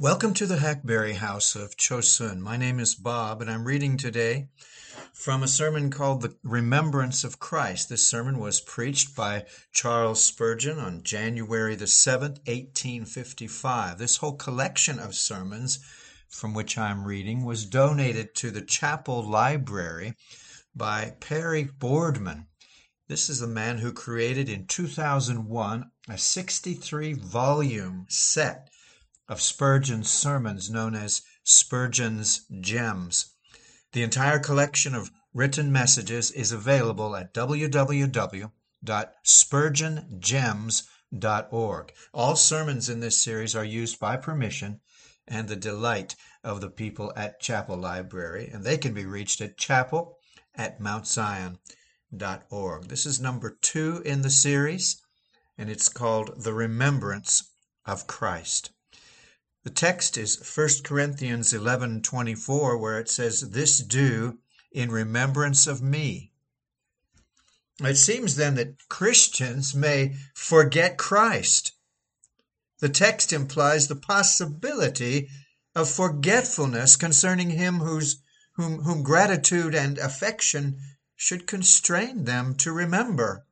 Welcome to the Hackberry House of Chosun. My name is Bob, and I'm reading today from a sermon called The Remembrance of Christ. This sermon was preached by Charles Spurgeon on January the 7th, 1855. This whole collection of sermons from which I'm reading was donated to the chapel library by Perry Boardman. This is the man who created in 2001 a 63 volume set of Spurgeon's sermons known as Spurgeon's Gems. The entire collection of written messages is available at www.spurgeongems.org. All sermons in this series are used by permission and the delight of the people at Chapel Library, and they can be reached at chapel at mountzion.org. This is number two in the series, and it's called The Remembrance of Christ. The text is 1 Corinthians 11:24 where it says this do in remembrance of me. It seems then that Christians may forget Christ. The text implies the possibility of forgetfulness concerning him whose whom, whom gratitude and affection should constrain them to remember.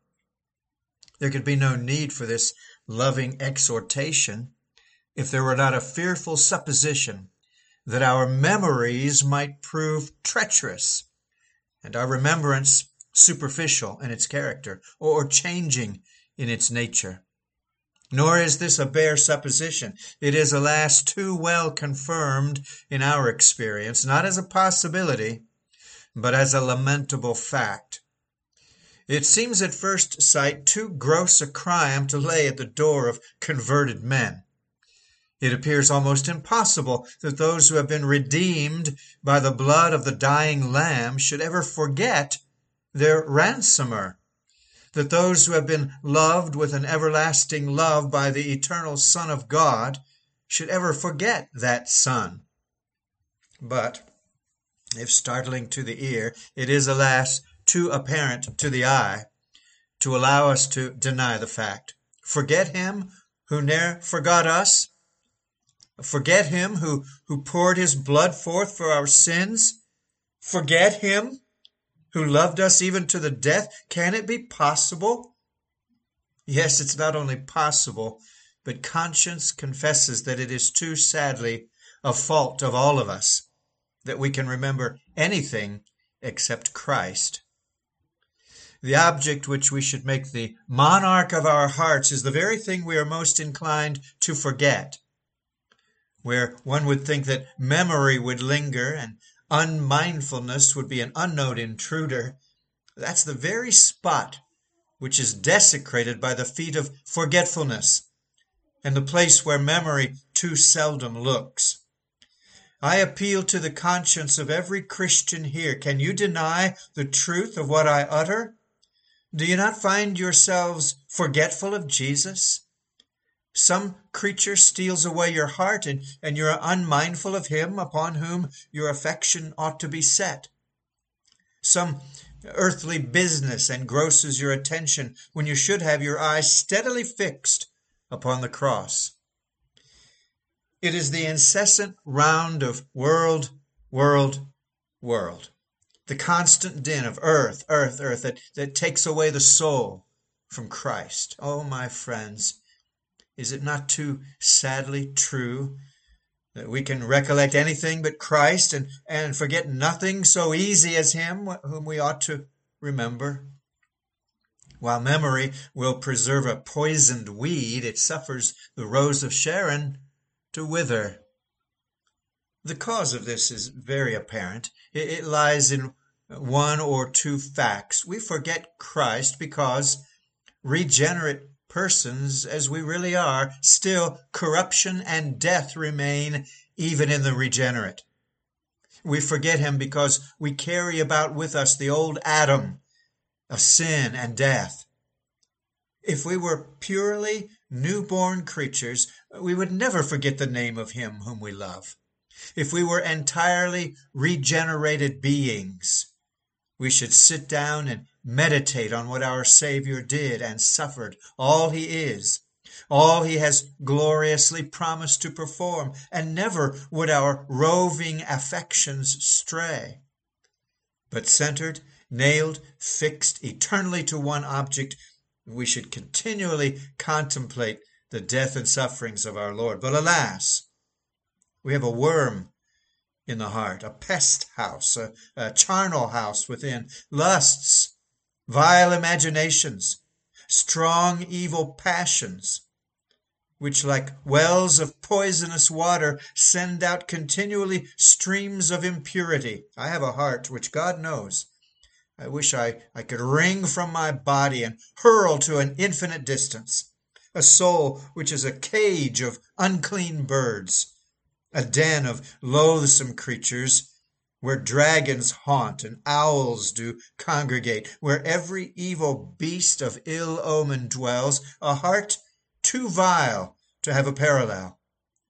There could be no need for this loving exhortation if there were not a fearful supposition that our memories might prove treacherous and our remembrance superficial in its character or changing in its nature. Nor is this a bare supposition. It is, alas, too well confirmed in our experience, not as a possibility, but as a lamentable fact. It seems at first sight too gross a crime to lay at the door of converted men. It appears almost impossible that those who have been redeemed by the blood of the dying Lamb should ever forget their ransomer, that those who have been loved with an everlasting love by the eternal Son of God should ever forget that Son. But, if startling to the ear, it is, alas, too apparent to the eye to allow us to deny the fact. Forget him who ne'er forgot us? Forget him who, who poured his blood forth for our sins? Forget him who loved us even to the death? Can it be possible? Yes, it's not only possible, but conscience confesses that it is too sadly a fault of all of us that we can remember anything except Christ. The object which we should make the monarch of our hearts is the very thing we are most inclined to forget where one would think that memory would linger and unmindfulness would be an unknown intruder, that's the very spot which is desecrated by the feet of forgetfulness and the place where memory too seldom looks. I appeal to the conscience of every Christian here. Can you deny the truth of what I utter? Do you not find yourselves forgetful of Jesus? Some creature steals away your heart, and, and you're unmindful of him upon whom your affection ought to be set. Some earthly business engrosses your attention when you should have your eyes steadily fixed upon the cross. It is the incessant round of world, world, world, the constant din of earth, earth, earth that, that takes away the soul from Christ. Oh, my friends, is it not too sadly true that we can recollect anything but Christ and, and forget nothing so easy as Him whom we ought to remember? While memory will preserve a poisoned weed, it suffers the rose of Sharon to wither. The cause of this is very apparent. It, it lies in one or two facts. We forget Christ because regenerate persons as we really are, still corruption and death remain even in the regenerate. We forget him because we carry about with us the old Adam of sin and death. If we were purely newborn creatures, we would never forget the name of him whom we love. If we were entirely regenerated beings, we should sit down and meditate on what our Savior did and suffered, all he is. all he has gloriously promised to perform, and never would our roving affections stray. But centered, nailed, fixed eternally to one object, we should continually contemplate the death and sufferings of our Lord. But alas, we have a worm in the heart, a pest house, a, a charnel house within, lusts, vile imaginations, strong evil passions, which like wells of poisonous water send out continually streams of impurity. I have a heart which God knows. I wish I, I could wring from my body and hurl to an infinite distance. A soul which is a cage of unclean birds, a den of loathsome creatures, where dragons haunt and owls do congregate, where every evil beast of ill omen dwells, a heart too vile to have a parallel,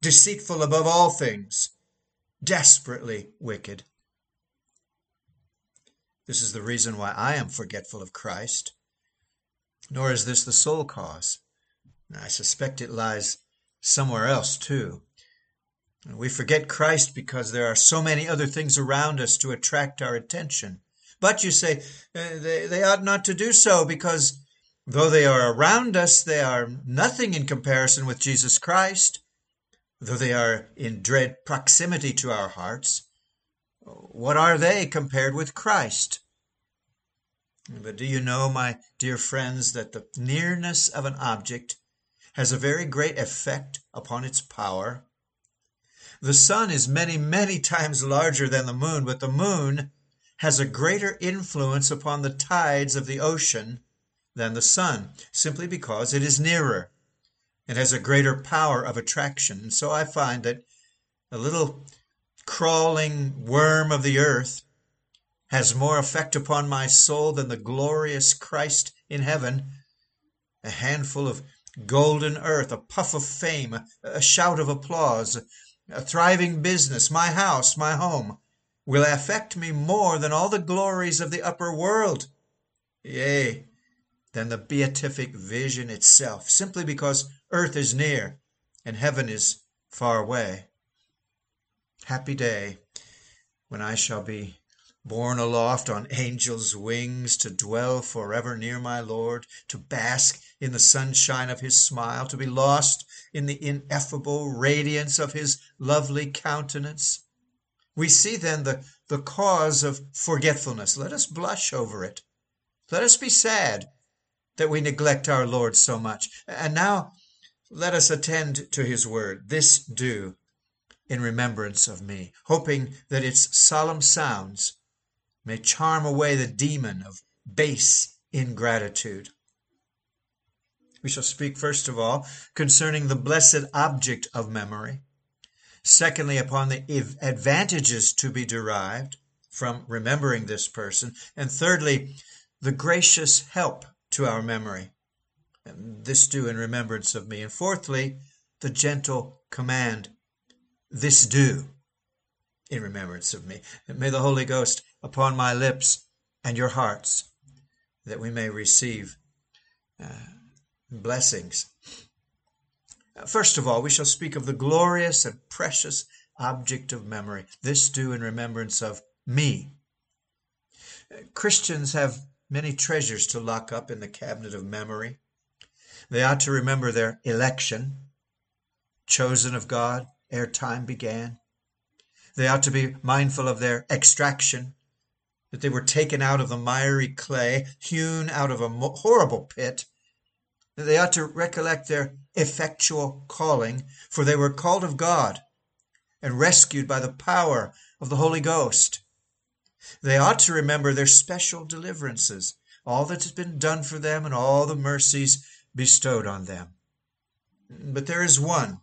deceitful above all things, desperately wicked. This is the reason why I am forgetful of Christ. Nor is this the sole cause. I suspect it lies somewhere else too. We forget Christ because there are so many other things around us to attract our attention. But you say uh, they, they ought not to do so because though they are around us, they are nothing in comparison with Jesus Christ. Though they are in dread proximity to our hearts, what are they compared with Christ? But do you know, my dear friends, that the nearness of an object has a very great effect upon its power? The sun is many, many times larger than the moon, but the moon has a greater influence upon the tides of the ocean than the sun, simply because it is nearer. It has a greater power of attraction. And so I find that a little crawling worm of the earth has more effect upon my soul than the glorious Christ in heaven. A handful of golden earth, a puff of fame, a shout of applause, a thriving business, my house, my home, will affect me more than all the glories of the upper world, yea, than the beatific vision itself, simply because earth is near and heaven is far away. Happy day when I shall be borne aloft on angels' wings to dwell forever near my Lord, to bask in the sunshine of his smile, to be lost in the ineffable radiance of his lovely countenance. We see then the, the cause of forgetfulness. Let us blush over it. Let us be sad that we neglect our Lord so much. And now let us attend to his word. This do in remembrance of me, hoping that its solemn sounds may charm away the demon of base ingratitude. We shall speak first of all concerning the blessed object of memory. Secondly, upon the advantages to be derived from remembering this person. And thirdly, the gracious help to our memory. And this do in remembrance of me. And fourthly, the gentle command. This do in remembrance of me. And may the Holy Ghost upon my lips and your hearts, that we may receive uh, blessings. First of all, we shall speak of the glorious and precious object of memory. This do in remembrance of me. Christians have many treasures to lock up in the cabinet of memory. They ought to remember their election, chosen of God ere time began. They ought to be mindful of their extraction, that they were taken out of the miry clay, hewn out of a horrible pit. They ought to recollect their effectual calling, for they were called of God and rescued by the power of the Holy Ghost. They ought to remember their special deliverances, all that has been done for them, and all the mercies bestowed on them. But there is one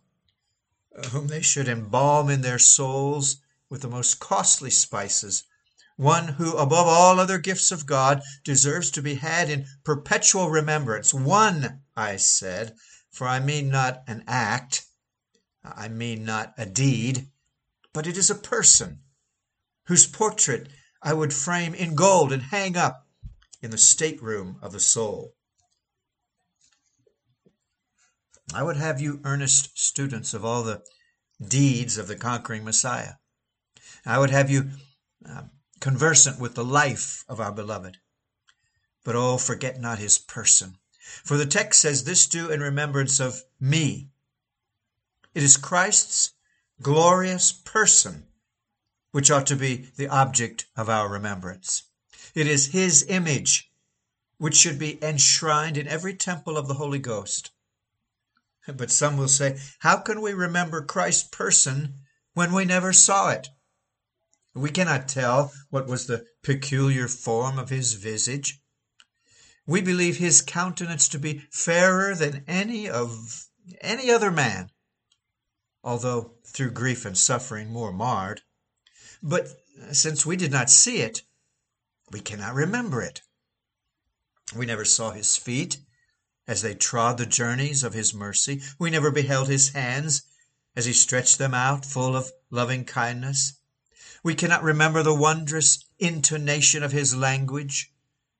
uh, whom they should embalm in their souls with the most costly spices, one who, above all other gifts of God, deserves to be had in perpetual remembrance. One, I said, for I mean not an act, I mean not a deed, but it is a person whose portrait I would frame in gold and hang up in the stateroom of the soul. I would have you earnest students of all the deeds of the conquering Messiah. I would have you uh, conversant with the life of our beloved. But oh, forget not his person. For the text says, This do in remembrance of me. It is Christ's glorious person which ought to be the object of our remembrance. It is his image which should be enshrined in every temple of the Holy Ghost. But some will say, How can we remember Christ's person when we never saw it? We cannot tell what was the peculiar form of his visage. We believe his countenance to be fairer than any of any other man, although through grief and suffering more marred. But uh, since we did not see it, we cannot remember it. We never saw his feet as they trod the journeys of his mercy. We never beheld his hands as he stretched them out full of loving kindness. We cannot remember the wondrous intonation of his language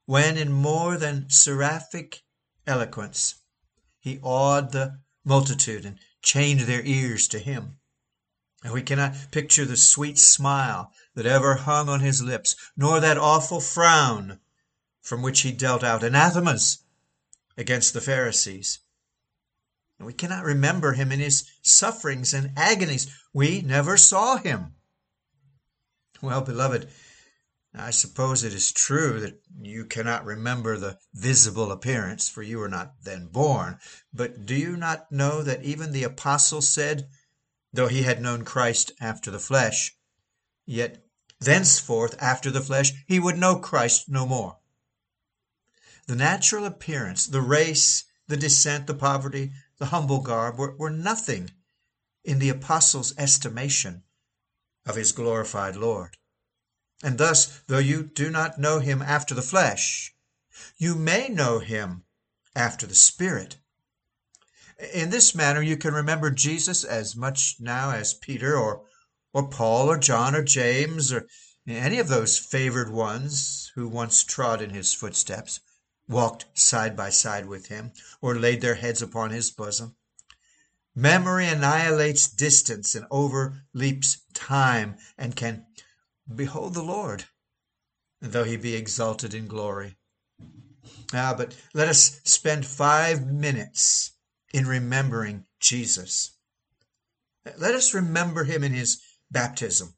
when, in more than seraphic eloquence, he awed the multitude and chained their ears to him. And we cannot picture the sweet smile that ever hung on his lips, nor that awful frown from which he dealt out anathemas against the Pharisees. And we cannot remember him in his sufferings and agonies. We never saw him. Well, beloved, I suppose it is true that you cannot remember the visible appearance, for you were not then born. But do you not know that even the apostle said, though he had known Christ after the flesh, yet thenceforth after the flesh he would know Christ no more? The natural appearance, the race, the descent, the poverty, the humble garb were, were nothing in the apostle's estimation of his glorified Lord. And thus, though you do not know him after the flesh, you may know him after the Spirit. In this manner, you can remember Jesus as much now as Peter or, or Paul or John or James or any of those favored ones who once trod in his footsteps, walked side by side with him, or laid their heads upon his bosom. Memory annihilates distance and overleaps time and can behold the Lord, though he be exalted in glory. Ah, but let us spend five minutes in remembering Jesus. Let us remember him in his baptism.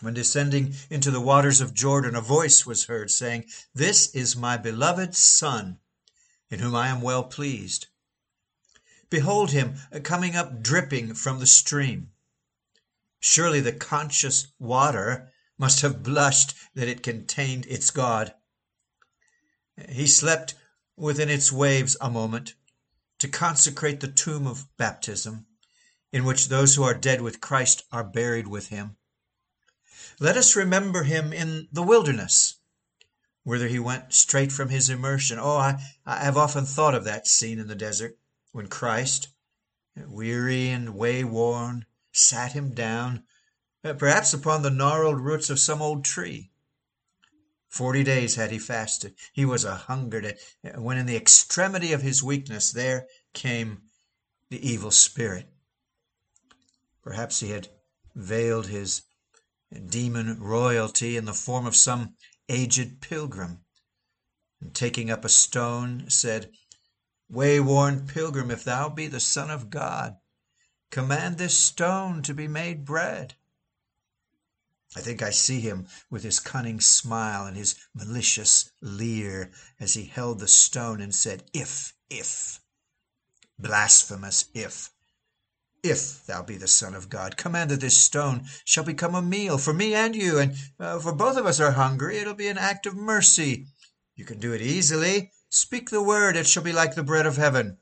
When descending into the waters of Jordan, a voice was heard saying, This is my beloved Son, in whom I am well pleased. Behold him uh, coming up dripping from the stream. Surely the conscious water must have blushed that it contained its God. He slept within its waves a moment to consecrate the tomb of baptism, in which those who are dead with Christ are buried with him. Let us remember him in the wilderness, whither he went straight from his immersion. Oh, I, I have often thought of that scene in the desert when Christ, weary and wayworn, sat him down, uh, perhaps upon the gnarled roots of some old tree. Forty days had he fasted. He was a hungered, uh, when in the extremity of his weakness there came the evil spirit. Perhaps he had veiled his demon royalty in the form of some aged pilgrim, and taking up a stone, said, Wayworn pilgrim, if thou be the Son of God, command this stone to be made bread. I think I see him with his cunning smile and his malicious leer as he held the stone and said, If, if, blasphemous if, if thou be the Son of God, command that this stone shall become a meal for me and you, and uh, for both of us are hungry. It'll be an act of mercy. You can do it easily. Speak the word, it shall be like the bread of heaven.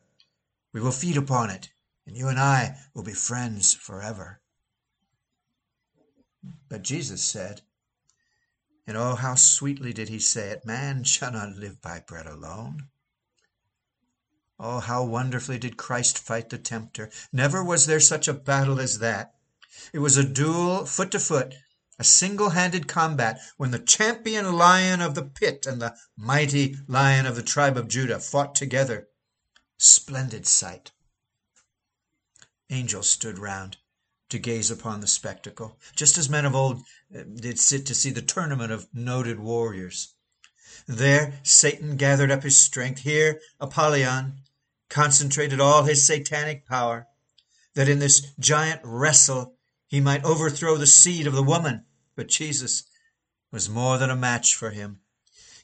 We will feed upon it, and you and I will be friends forever. But Jesus said, and oh, how sweetly did he say it, man shall not live by bread alone. Oh, how wonderfully did Christ fight the tempter. Never was there such a battle as that. It was a duel foot to foot, a single handed combat when the champion lion of the pit and the mighty lion of the tribe of Judah fought together. Splendid sight. angels stood round to gaze upon the spectacle, just as men of old uh, did sit to see the tournament of noted warriors. There Satan gathered up his strength. Here Apollyon concentrated all his satanic power, that in this giant wrestle he might overthrow the seed of the woman. But Jesus was more than a match for him.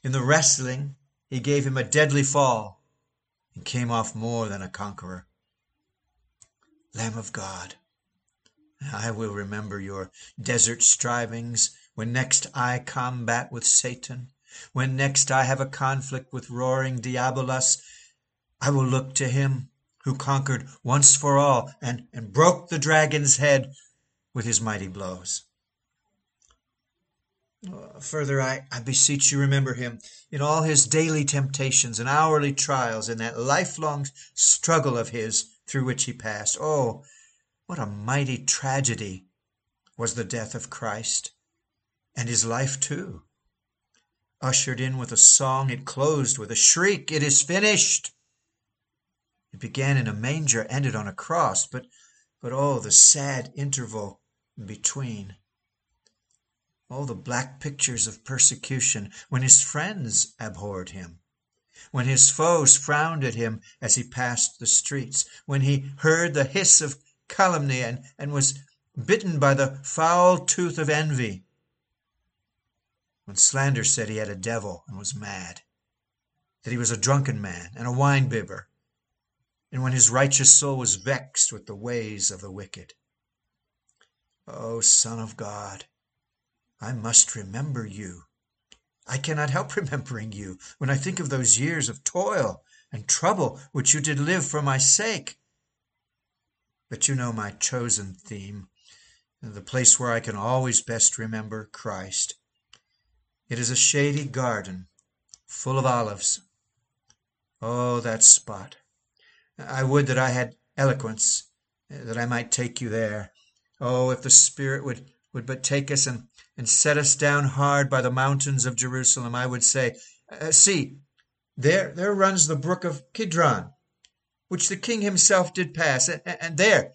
In the wrestling, he gave him a deadly fall and came off more than a conqueror. Lamb of God, I will remember your desert strivings when next I combat with Satan, when next I have a conflict with roaring Diabolus. I will look to him who conquered once for all and, and broke the dragon's head with his mighty blows. Further, I, I beseech you, remember him in all his daily temptations and hourly trials, in that lifelong struggle of his through which he passed. Oh, what a mighty tragedy was the death of Christ, and his life too. Ushered in with a song, it closed with a shriek, It is finished! It began in a manger, ended on a cross, but, but oh, the sad interval in between. Oh, the black pictures of persecution when his friends abhorred him, when his foes frowned at him as he passed the streets, when he heard the hiss of calumny and, and was bitten by the foul tooth of envy, when slander said he had a devil and was mad, that he was a drunken man and a wine-bibber, and when his righteous soul was vexed with the ways of the wicked. O Son of God, I must remember you. I cannot help remembering you when I think of those years of toil and trouble which you did live for my sake. But you know my chosen theme, the place where I can always best remember Christ. It is a shady garden full of olives. Oh, that spot! I would that I had eloquence, that I might take you there. Oh, if the Spirit would, would but take us and, and set us down hard by the mountains of Jerusalem, I would say, uh, See, there, there runs the brook of Kidron, which the king himself did pass. And, and there,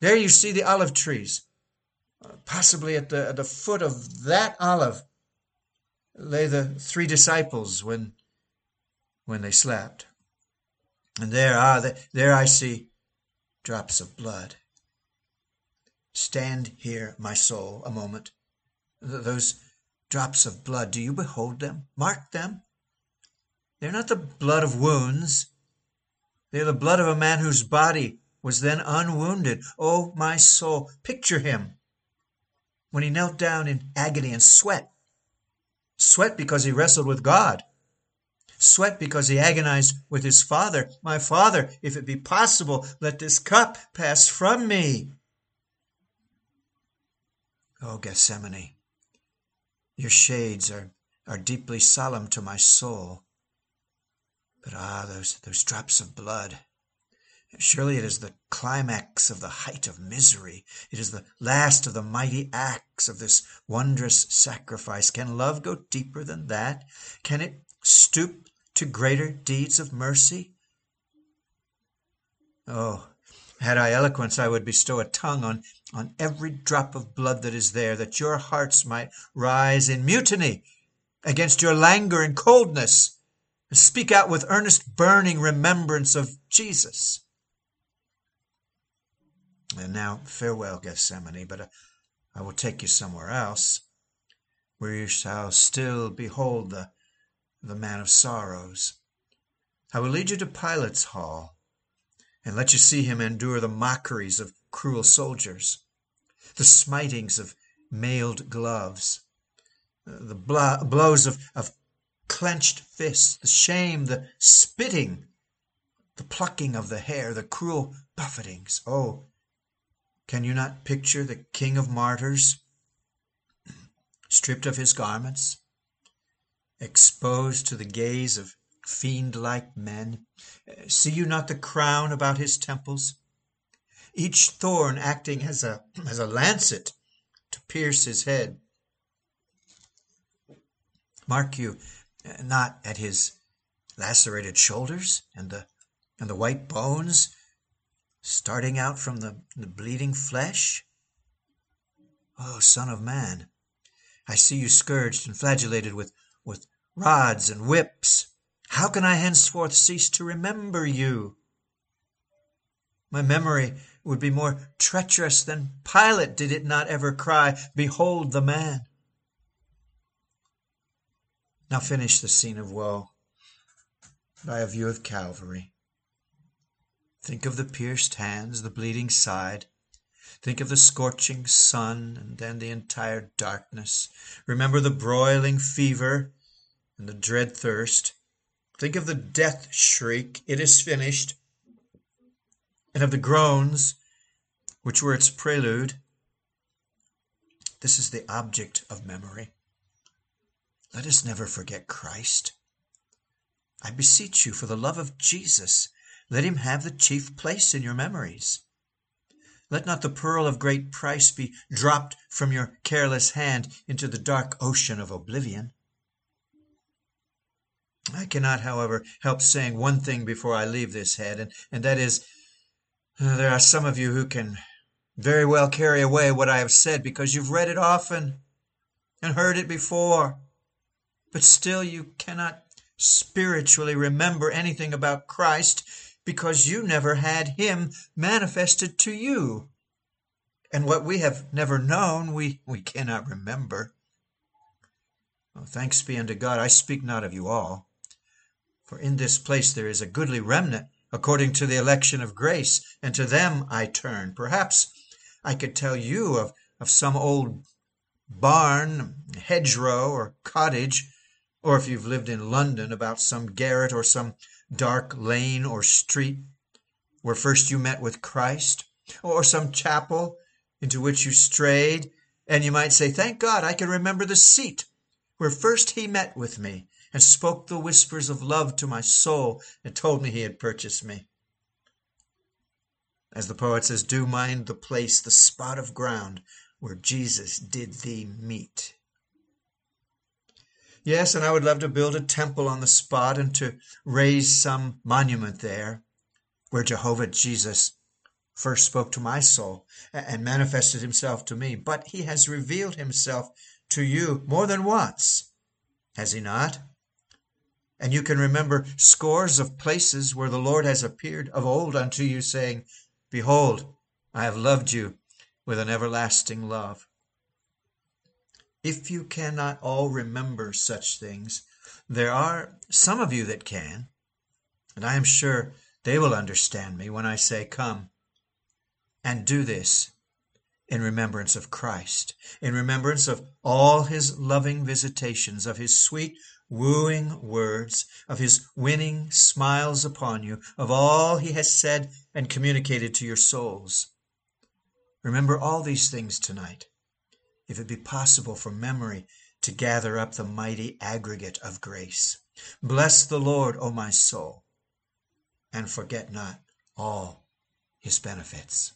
there you see the olive trees. Uh, possibly at the, at the foot of that olive lay the three disciples when, when they slept. And there, ah, there I see drops of blood. Stand here, my soul, a moment. Those drops of blood, do you behold them? Mark them. They are not the blood of wounds. They are the blood of a man whose body was then unwounded. Oh, my soul, picture him when he knelt down in agony and sweat. Sweat because he wrestled with God. Sweat because he agonized with his Father. My Father, if it be possible, let this cup pass from me. Oh, Gethsemane, your shades are, are deeply solemn to my soul. But ah, those, those drops of blood. Surely it is the climax of the height of misery. It is the last of the mighty acts of this wondrous sacrifice. Can love go deeper than that? Can it stoop to greater deeds of mercy? Oh, had I eloquence, I would bestow a tongue on on every drop of blood that is there, that your hearts might rise in mutiny against your languor and coldness, and speak out with earnest burning remembrance of Jesus. And now farewell, Gethsemane, but uh, I will take you somewhere else, where you shall still behold the, the man of sorrows. I will lead you to Pilate's hall, and let you see him endure the mockeries of cruel soldiers, the smitings of mailed gloves, the blows of, of clenched fists, the shame, the spitting, the plucking of the hair, the cruel buffetings. Oh, can you not picture the King of Martyrs, stripped of his garments, exposed to the gaze of fiend-like men? See you not the crown about his temples? Each thorn acting as a, as a lancet to pierce his head. Mark you uh, not at his lacerated shoulders and the, and the white bones starting out from the, the bleeding flesh? O Son of Man, I see you scourged and flagellated with, with rods and whips. How can I henceforth cease to remember you? My memory would be more treacherous than Pilate did it not ever cry, Behold the man. Now finish the scene of woe by a view of Calvary. Think of the pierced hands, the bleeding side. Think of the scorching sun and then the entire darkness. Remember the broiling fever and the dread thirst. Think of the death shriek, It is finished, and of the groans which were its prelude. This is the object of memory. Let us never forget Christ. I beseech you, for the love of Jesus, let him have the chief place in your memories. Let not the pearl of great price be dropped from your careless hand into the dark ocean of oblivion. I cannot, however, help saying one thing before I leave this head, and, and that is, there are some of you who can very well carry away what I have said because you've read it often and heard it before, but still you cannot spiritually remember anything about Christ because you never had Him manifested to you. And what we have never known, we, we cannot remember. Thanks be unto God, I speak not of you all. For in this place there is a goodly remnant, according to the election of grace, and to them I turn. Perhaps I could tell you of, of some old barn, hedgerow, or cottage, or if you've lived in London, about some garret or some dark lane or street where first you met with Christ, or some chapel into which you strayed, and you might say, Thank God I can remember the seat where first He met with me and spoke the whispers of love to my soul and told me he had purchased me. As the poet says, do mind the place, the spot of ground where Jesus did thee meet. Yes, and I would love to build a temple on the spot and to raise some monument there where Jehovah Jesus first spoke to my soul and manifested himself to me. But he has revealed himself to you more than once, has he not? And you can remember scores of places where the Lord has appeared of old unto you, saying, Behold, I have loved you with an everlasting love. If you cannot all remember such things, there are some of you that can, and I am sure they will understand me when I say, Come and do this in remembrance of Christ, in remembrance of all his loving visitations, of his sweet wooing words, of his winning smiles upon you, of all he has said and communicated to your souls. Remember all these things tonight, if it be possible for memory to gather up the mighty aggregate of grace. Bless the Lord, O my soul, and forget not all his benefits.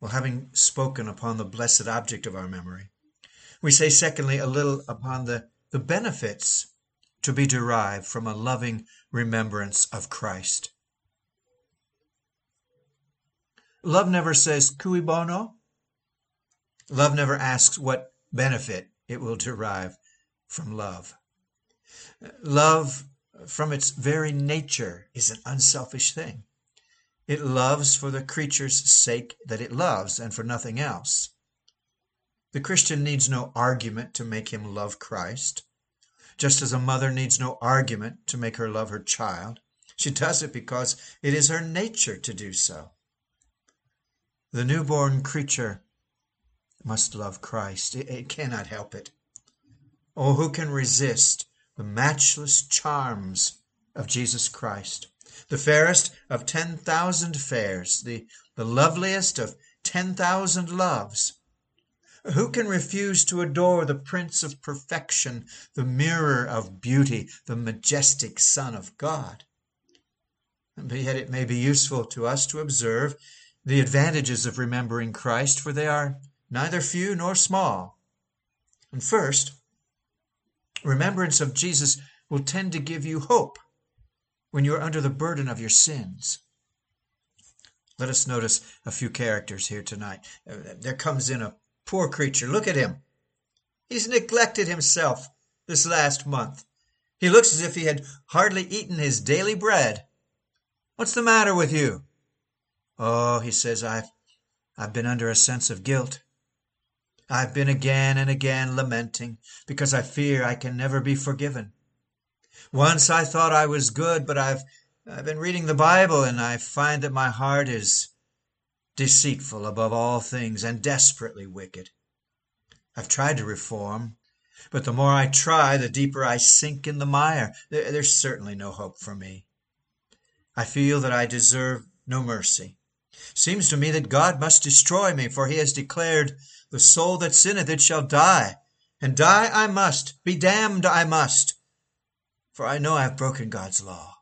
Well, having spoken upon the blessed object of our memory, we say, secondly, a little upon the, the benefits to be derived from a loving remembrance of Christ. Love never says cui bono. Love never asks what benefit it will derive from love. Love, from its very nature, is an unselfish thing. It loves for the creature's sake that it loves and for nothing else. The Christian needs no argument to make him love Christ, just as a mother needs no argument to make her love her child. She does it because it is her nature to do so. The newborn creature must love Christ. It, it cannot help it. Oh, who can resist the matchless charms of Jesus Christ? The fairest of ten thousand fairs, the, the loveliest of ten thousand loves who can refuse to adore the Prince of Perfection, the mirror of beauty, the majestic Son of God? But yet it may be useful to us to observe the advantages of remembering Christ, for they are neither few nor small. And first, remembrance of Jesus will tend to give you hope. when you are under the burden of your sins. Let us notice a few characters here tonight. There comes in a poor creature. Look at him. He's neglected himself this last month. He looks as if he had hardly eaten his daily bread. What's the matter with you? Oh, he says, I've, I've been under a sense of guilt. I've been again and again lamenting because I fear I can never be forgiven. Once I thought I was good, but I've I've been reading the Bible and I find that my heart is deceitful above all things and desperately wicked. I've tried to reform, but the more I try, the deeper I sink in the mire. There's certainly no hope for me. I feel that I deserve no mercy. Seems to me that God must destroy me, for he has declared, The soul that sinneth, it shall die. And die I must, be damned I must, for I know I have broken God's law.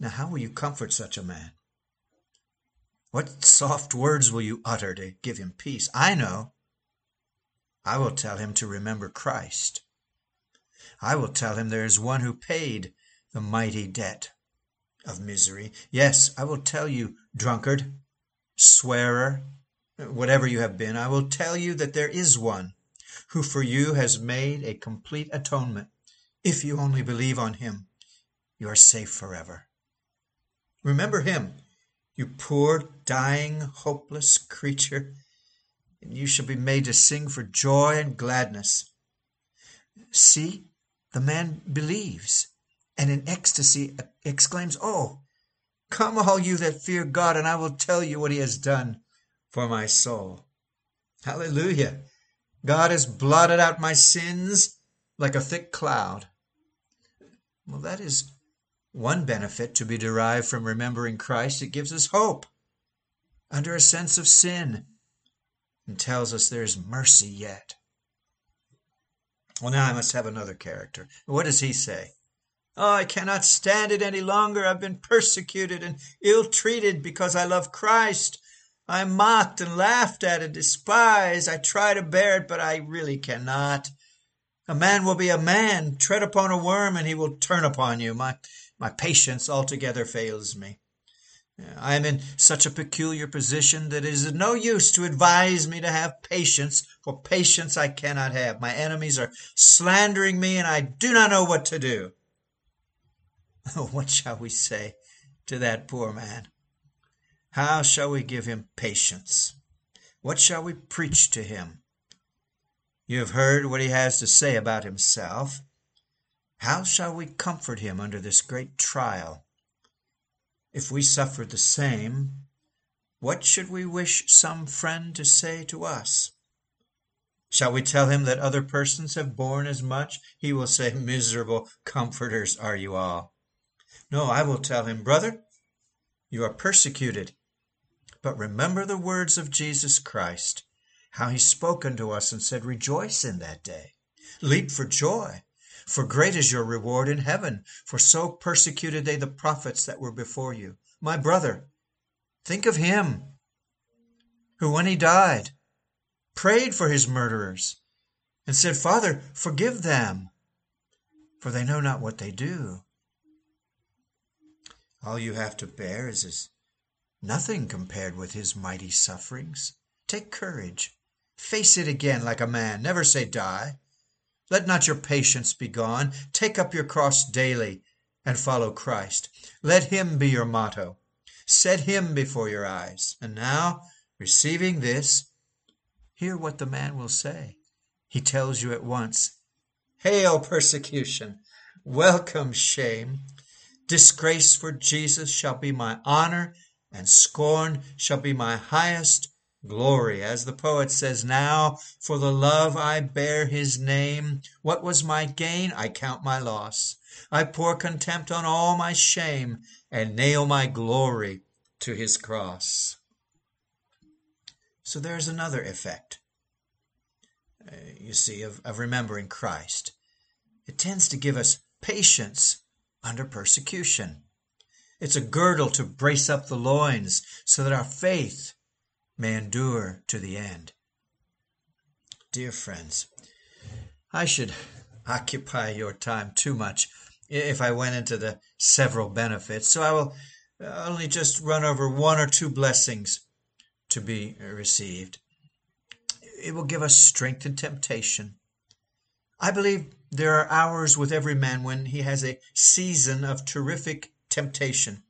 Now, how will you comfort such a man? What soft words will you utter to give him peace? I know. I will tell him to remember Christ. I will tell him there is one who paid the mighty debt of misery. Yes, I will tell you, drunkard, swearer, whatever you have been, I will tell you that there is one who for you has made a complete atonement. If you only believe on him, you are safe forever. Remember him, you poor, dying, hopeless creature, and you shall be made to sing for joy and gladness. See, the man believes, and in ecstasy exclaims, Oh, come, all you that fear God, and I will tell you what he has done for my soul. Hallelujah! God has blotted out my sins like a thick cloud. Well, that is one benefit to be derived from remembering Christ, it gives us hope under a sense of sin and tells us there's mercy yet. Well, now I must have another character. What does he say? Oh, I cannot stand it any longer. I've been persecuted and ill treated because I love Christ. I'm mocked and laughed at and despised. I try to bear it, but I really cannot. A man will be a man. Tread upon a worm, and he will turn upon you. My my patience altogether fails me. I am in such a peculiar position that it is of no use to advise me to have patience, for patience I cannot have. My enemies are slandering me, and I do not know what to do. What shall we say to that poor man? How shall we give him patience? What shall we preach to him? You have heard what he has to say about himself. How shall we comfort him under this great trial? If we suffer the same, what should we wish some friend to say to us? Shall we tell him that other persons have borne as much? He will say, Miserable comforters are you all. No, I will tell him, Brother, you are persecuted. But remember the words of Jesus Christ, how he spoke unto us and said, Rejoice in that day. Leap for joy. For great is your reward in heaven, for so persecuted they the prophets that were before you. My brother, think of him who, when he died, prayed for his murderers and said, Father, forgive them, for they know not what they do. All you have to bear is nothing compared with his mighty sufferings. Take courage. Face it again like a man. Never say die. Let not your patience be gone. Take up your cross daily and follow Christ. Let him be your motto. Set him before your eyes. And now, receiving this, hear what the man will say. He tells you at once, Hail persecution! Welcome shame! Disgrace for Jesus shall be my honor, and scorn shall be my highest glory. As the poet says, Now for the love I bear his name, what was my gain? I count my loss. I pour contempt on all my shame, and nail my glory to his cross. So there's another effect, uh, you see, of, of remembering Christ. It tends to give us patience under persecution. It's a girdle to brace up the loins so that our faith may endure to the end. Dear friends, I should occupy your time too much if I went into the several benefits. So I will uh, only just run over one or two blessings to be received. It will give us strength in temptation. I believe there are hours with every man when he has a season of terrific temptation.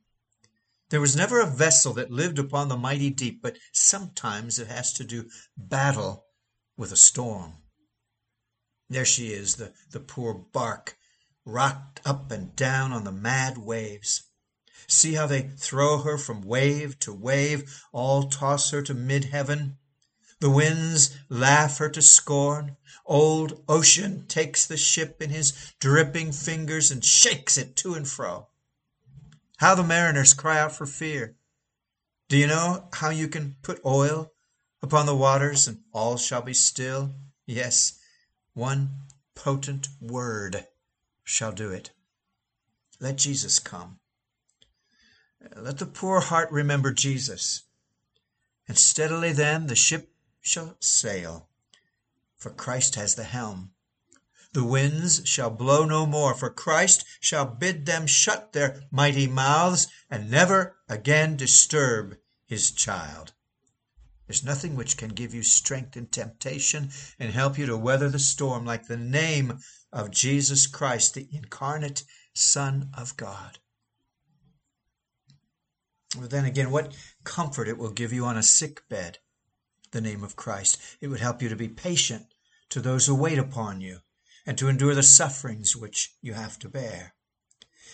There was never a vessel that lived upon the mighty deep, but sometimes it has to do battle with a storm. There she is, the, the poor bark, rocked up and down on the mad waves. See how they throw her from wave to wave, all toss her to mid heaven. The winds laugh her to scorn. Old Ocean takes the ship in his dripping fingers and shakes it to and fro. How the mariners cry out for fear. Do you know how you can put oil upon the waters and all shall be still? Yes, one potent word shall do it. Let Jesus come. Let the poor heart remember Jesus, and steadily then the ship shall sail, for Christ has the helm. The winds shall blow no more, for Christ shall bid them shut their mighty mouths and never again disturb his child. There's nothing which can give you strength in temptation and help you to weather the storm like the name of Jesus Christ, the incarnate Son of God. But then again, what comfort it will give you on a sick bed, the name of Christ. It would help you to be patient to those who wait upon you and to endure the sufferings which you have to bear.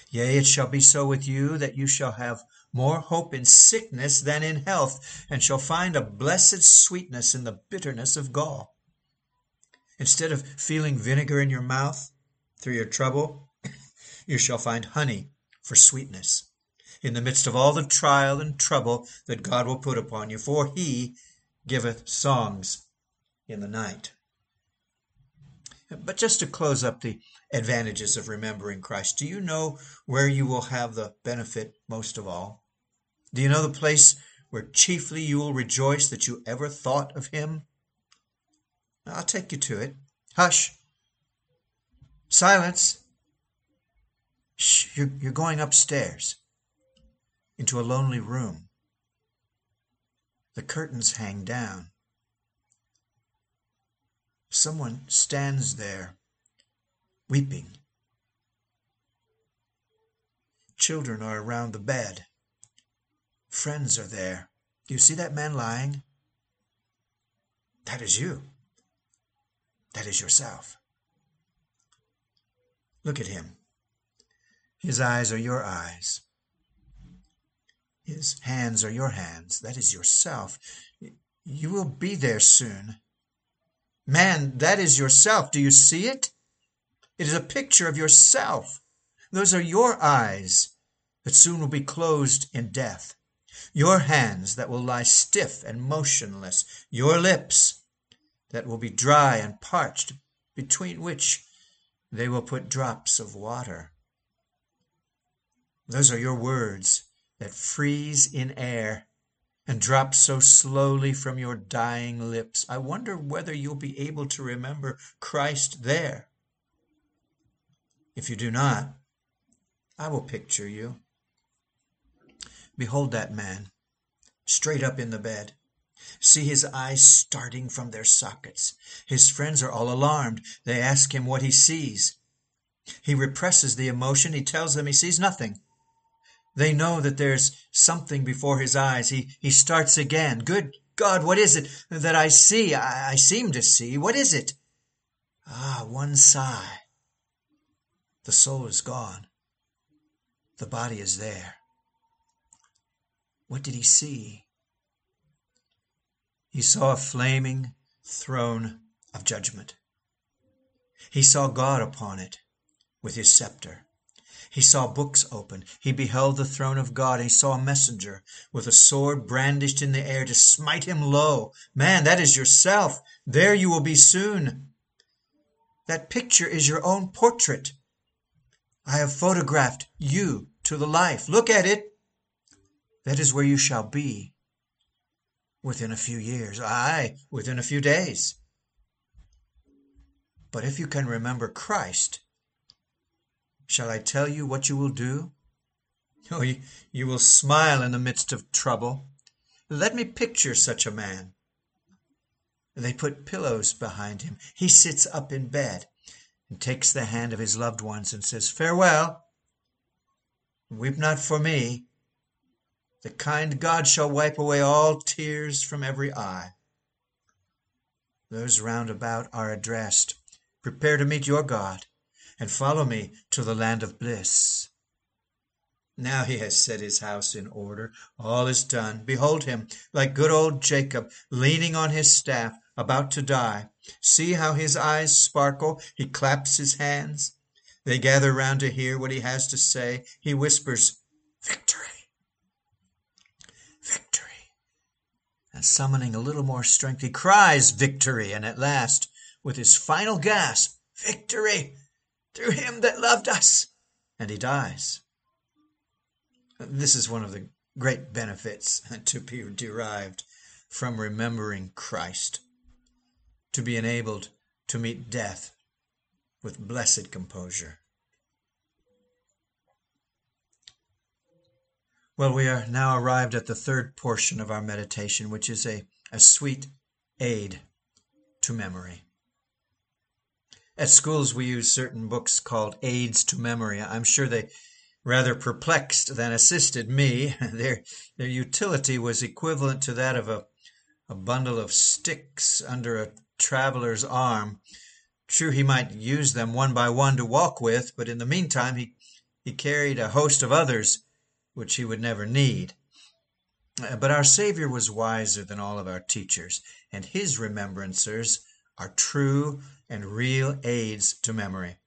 Yea, it shall be so with you that you shall have more hope in sickness than in health, and shall find a blessed sweetness in the bitterness of gall. Instead of feeling vinegar in your mouth through your trouble, you shall find honey for sweetness in the midst of all the trial and trouble that God will put upon you, for he giveth songs in the night. But just to close up the advantages of remembering Christ, do you know where you will have the benefit most of all? Do you know the place where chiefly you will rejoice that you ever thought of Him? I'll take you to it. Hush! Silence! Shh, you're, you're going upstairs into a lonely room. The curtains hang down. Someone stands there, weeping. Children are around the bed. Friends are there. Do you see that man lying? That is you. That is yourself. Look at him. His eyes are your eyes. His hands are your hands. That is yourself. You will be there soon. Man, that is yourself. Do you see it? It is a picture of yourself. Those are your eyes that soon will be closed in death, your hands that will lie stiff and motionless, your lips that will be dry and parched, between which they will put drops of water. Those are your words that freeze in air and drop so slowly from your dying lips. I wonder whether you'll be able to remember Christ there. If you do not, I will picture you. Behold that man, straight up in the bed. See his eyes starting from their sockets. His friends are all alarmed. They ask him what he sees. He represses the emotion. He tells them he sees nothing. They know that there's something before his eyes. He, he starts again. Good God, what is it that I see? I, I seem to see. What is it? Ah, one sigh. The soul is gone. The body is there. What did he see? He saw a flaming throne of judgment. He saw God upon it with his scepter. He saw books open. He beheld the throne of God. He saw a messenger with a sword brandished in the air to smite him low. Man, that is yourself. There you will be soon. That picture is your own portrait. I have photographed you to the life. Look at it. That is where you shall be within a few years, aye, within a few days. But if you can remember Christ, Shall I tell you what you will do? Oh, you, will smile in the midst of trouble. Let me picture such a man. They put pillows behind him. He sits up in bed and takes the hand of his loved ones and says, Farewell. Weep not for me. The kind God shall wipe away all tears from every eye. Those round about are addressed, Prepare to meet your God, and follow me to the land of bliss. Now he has set his house in order. All is done. Behold him, like good old Jacob, leaning on his staff, about to die. See how his eyes sparkle. He claps his hands. They gather round to hear what he has to say. He whispers, Victory! Victory! And summoning a little more strength, he cries, Victory! And at last, with his final gasp, Victory! Through him that loved us! And he dies. This is one of the great benefits to be derived from remembering Christ, to be enabled to meet death with blessed composure. Well, we are now arrived at the third portion of our meditation, which is a, a sweet aid to memory. At schools, we use certain books called aids to memory. I'm sure they rather perplexed than assisted me. their, their utility was equivalent to that of a, a bundle of sticks under a traveler's arm True, he might use them one by one to walk with, but in the meantime he, he carried a host of others which he would never need. Uh, but our Savior was wiser than all of our teachers, and his remembrancers are true and real aids to memory.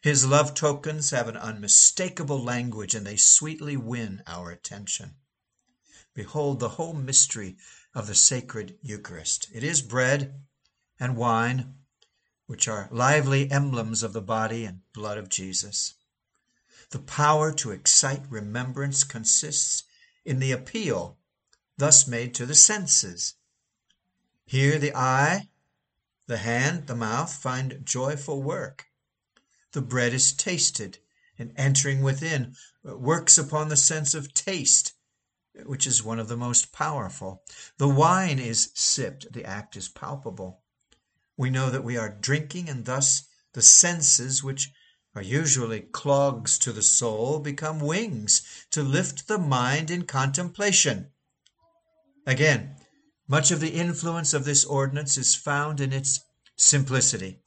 His love tokens have an unmistakable language, and they sweetly win our attention. Behold the whole mystery of the sacred Eucharist. It is bread and wine which are lively emblems of the body and blood of Jesus. The power to excite remembrance consists in the appeal thus made to the senses. Here the eye, the hand, the mouth find joyful work. The bread is tasted, and entering within, works upon the sense of taste, which is one of the most powerful. The wine is sipped, the act is palpable we know that we are drinking, and thus the senses, which are usually clogs to the soul, become wings to lift the mind in contemplation. Again, much of the influence of this ordinance is found in its simplicity.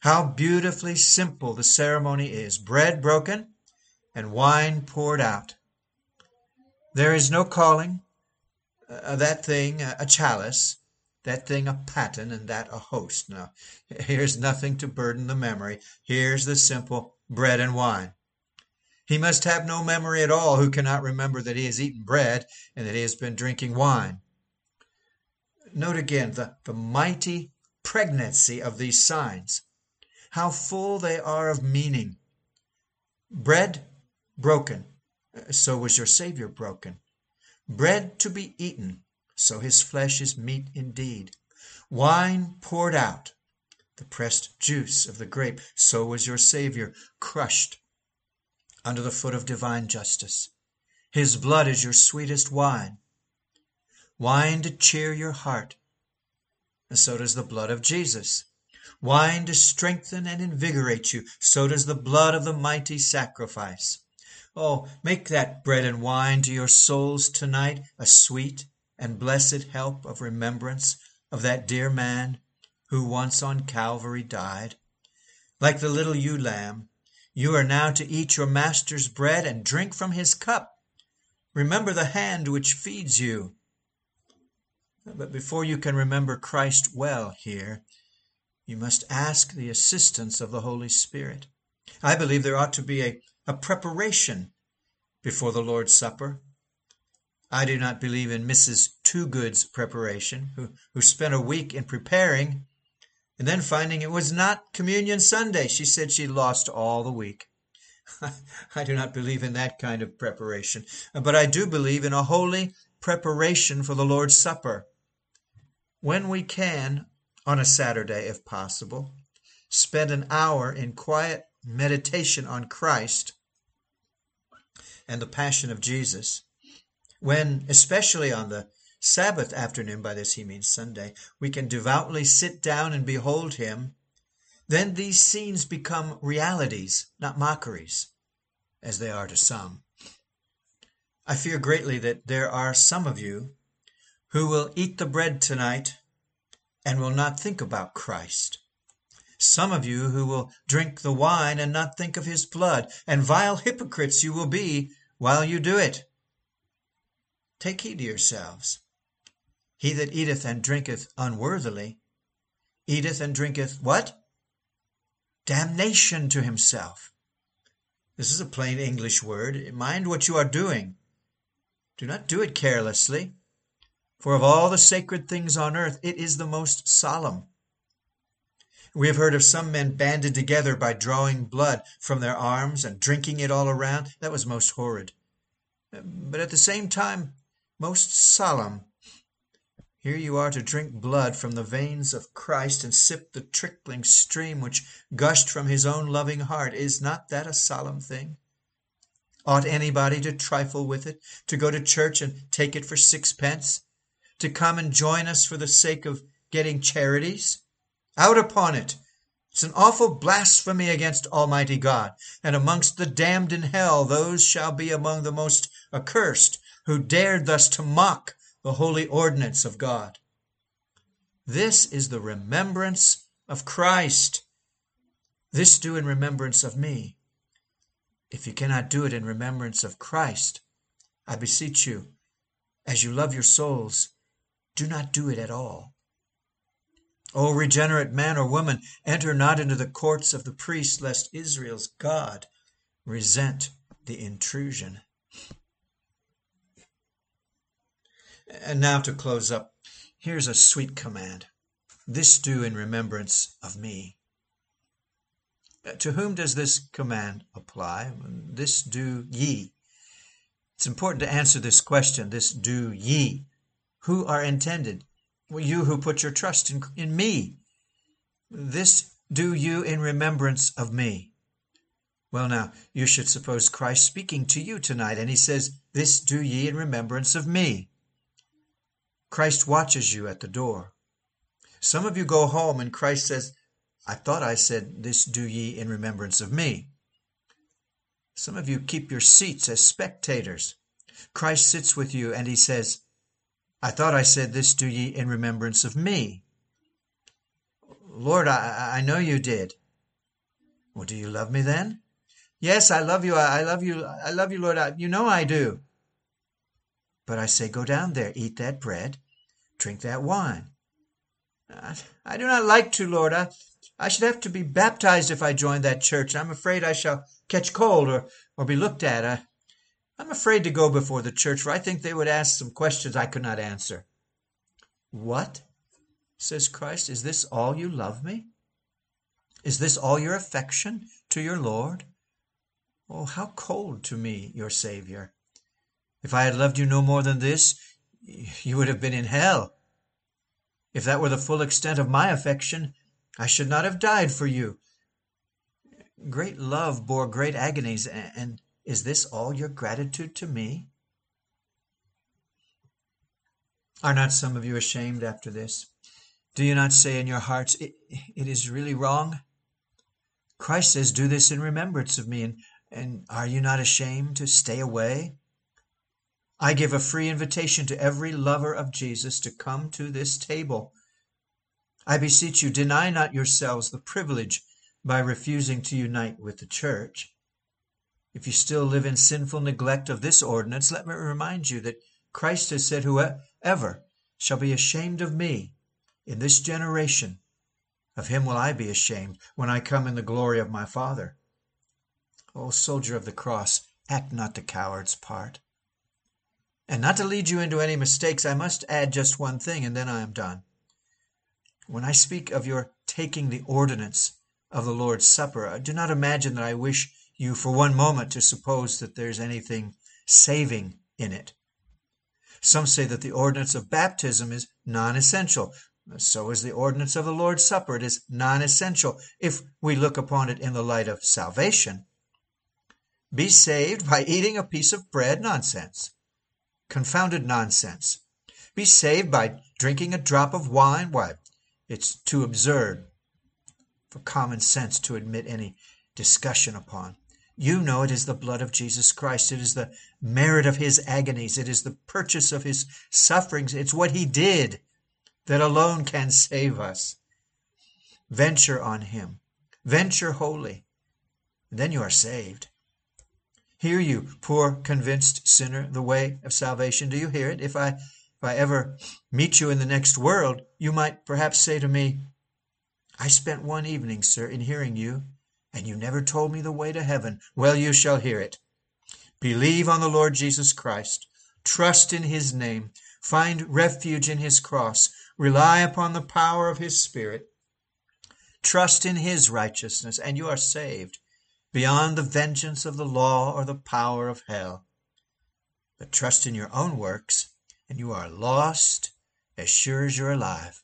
How beautifully simple the ceremony is bread broken and wine poured out. There is no calling uh, that thing a chalice that thing a paten and that a host. Now, here's nothing to burden the memory. Here's the simple bread and wine. He must have no memory at all who cannot remember that he has eaten bread and that he has been drinking wine. Note again the, the mighty pregnancy of these signs, how full they are of meaning. Bread broken, uh, so was your Savior broken. Bread to be eaten, so his flesh is meat indeed. Wine poured out, the pressed juice of the grape, so was your Saviour crushed under the foot of divine justice. His blood is your sweetest wine, wine to cheer your heart, and so does the blood of Jesus. Wine to strengthen and invigorate you, so does the blood of the mighty sacrifice. Oh, make that bread and wine to your souls tonight a sweet and blessed help of remembrance of that dear man who once on Calvary died. Like the little ewe lamb, you are now to eat your master's bread and drink from his cup. Remember the hand which feeds you. But before you can remember Christ well here, you must ask the assistance of the Holy Spirit. I believe there ought to be a, a preparation before the Lord's Supper. I do not believe in Mrs. Toogood's preparation, who, who spent a week in preparing, and then finding it was not Communion Sunday, she said she lost all the week. I do not believe in that kind of preparation, but I do believe in a holy preparation for the Lord's Supper. When we can, on a Saturday if possible, spend an hour in quiet meditation on Christ and the passion of Jesus, when, especially on the Sabbath afternoon, by this he means Sunday, we can devoutly sit down and behold him, then these scenes become realities, not mockeries, as they are to some. I fear greatly that there are some of you who will eat the bread tonight and will not think about Christ. Some of you who will drink the wine and not think of his blood, and vile hypocrites you will be while you do it. Take heed to yourselves. He that eateth and drinketh unworthily eateth and drinketh what? Damnation to himself. This is a plain English word. Mind what you are doing. Do not do it carelessly. For of all the sacred things on earth, it is the most solemn. We have heard of some men banded together by drawing blood from their arms and drinking it all around. That was most horrid. But at the same time, most solemn. Here you are to drink blood from the veins of Christ and sip the trickling stream which gushed from his own loving heart. Is not that a solemn thing? Ought anybody to trifle with it, to go to church and take it for sixpence? To come and join us for the sake of getting charities? Out upon it! It's an awful blasphemy against Almighty God, and amongst the damned in hell those shall be among the most accursed who dared thus to mock the holy ordinance of God. This is the remembrance of Christ. This do in remembrance of me. If you cannot do it in remembrance of Christ, I beseech you, as you love your souls, do not do it at all. O regenerate man or woman, enter not into the courts of the priests, lest Israel's God resent the intrusion. And now to close up, here's a sweet command this do in remembrance of me. To whom does this command apply? This do ye. It's important to answer this question this do ye who are intended. You who put your trust in, in me. This do you in remembrance of me. Well, now, you should suppose Christ speaking to you tonight, and he says, This do ye in remembrance of me. Christ watches you at the door. Some of you go home, and Christ says, I thought I said, This do ye in remembrance of me. Some of you keep your seats as spectators. Christ sits with you, and he says, I thought I said this to ye in remembrance of me. Lord, I, I know you did. Well, do you love me then? Yes, I love you. I, love you. I love you, Lord. I, you know I do. But I say, go down there, eat that bread, drink that wine. I, I do not like to, Lord. I, I should have to be baptized if I joined that church. I'm afraid I shall catch cold or, or be looked at. I, I'm afraid to go before the church, for I think they would ask some questions I could not answer. What? says Christ. Is this all you love me? Is this all your affection to your Lord? Oh, how cold to me, your Savior. If I had loved you no more than this, you would have been in hell. If that were the full extent of my affection, I should not have died for you. Great love bore great agonies, and is this all your gratitude to me? Are not some of you ashamed after this? Do you not say in your hearts, it, it is really wrong? Christ says, Do this in remembrance of me, and, and are you not ashamed to stay away? I give a free invitation to every lover of Jesus to come to this table. I beseech you, deny not yourselves the privilege by refusing to unite with the church. If you still live in sinful neglect of this ordinance, let me remind you that Christ has said, Whoever shall be ashamed of me in this generation, of him will I be ashamed when I come in the glory of my Father. O soldier of the cross, act not the coward's part. And not to lead you into any mistakes, I must add just one thing, and then I am done. When I speak of your taking the ordinance of the Lord's Supper, do not imagine that I wish you for one moment to suppose that there's anything saving in it. Some say that the ordinance of baptism is non essential. So is the ordinance of the Lord's Supper. It is non essential if we look upon it in the light of salvation. Be saved by eating a piece of bread? Nonsense. Confounded nonsense. Be saved by drinking a drop of wine? Why, it's too absurd for common sense to admit any discussion upon. You know it is the blood of Jesus Christ. It is the merit of his agonies. It is the purchase of his sufferings. It's what he did that alone can save us. Venture on him. Venture wholly. Then you are saved. Hear you, poor convinced sinner, the way of salvation. Do you hear it? If I if I ever meet you in the next world, you might perhaps say to me, I spent one evening, sir, in hearing you, and you never told me the way to heaven. Well, you shall hear it. Believe on the Lord Jesus Christ. Trust in his name. Find refuge in his cross. Rely upon the power of his Spirit. Trust in his righteousness, and you are saved beyond the vengeance of the law or the power of hell. But trust in your own works, and you are lost as sure as you're alive.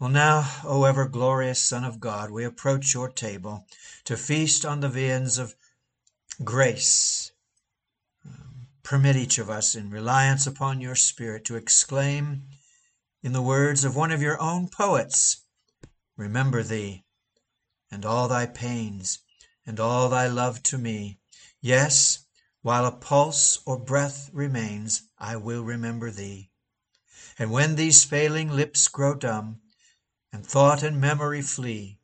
Well, now, O ever glorious Son of God, we approach your table to feast on the viands of grace. Um, permit each of us, in reliance upon your Spirit, to exclaim in the words of one of your own poets Remember thee, and all thy pains, and all thy love to me. Yes, while a pulse or breath remains, I will remember thee. And when these failing lips grow dumb, and thought and memory flee,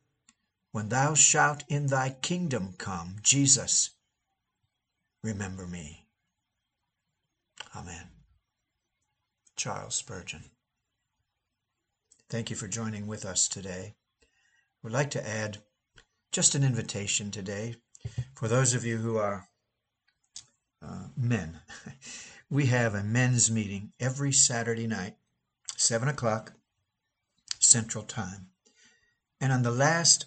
when thou shalt in thy kingdom come, Jesus, remember me. Amen. Charles Spurgeon. Thank you for joining with us today. Would like to add just an invitation today for those of you who are uh, men. We have a men's meeting every Saturday night, 7 o'clock Central Time. And on the last,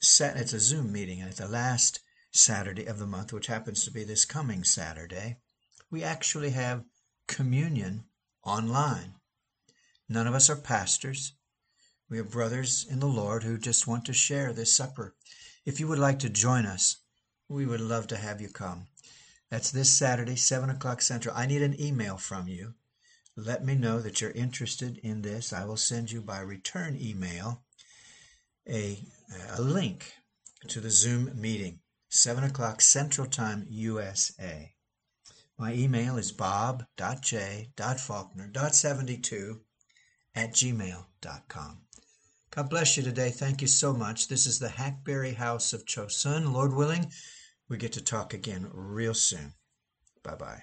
set, it's a Zoom meeting, and at the last Saturday of the month, which happens to be this coming Saturday, we actually have communion online. None of us are pastors. We are brothers in the Lord who just want to share this supper. If you would like to join us, we would love to have you come. That's this Saturday, 7 o'clock Central. I need an email from you. Let me know that you're interested in this. I will send you by return email a, a link to the Zoom meeting, 7 o'clock Central Time, USA. My email is bob.j.faulkner.72 at gmail.com. God bless you today. Thank you so much. This is the Hackberry House of Chosun. Lord willing, we get to talk again real soon. Bye bye.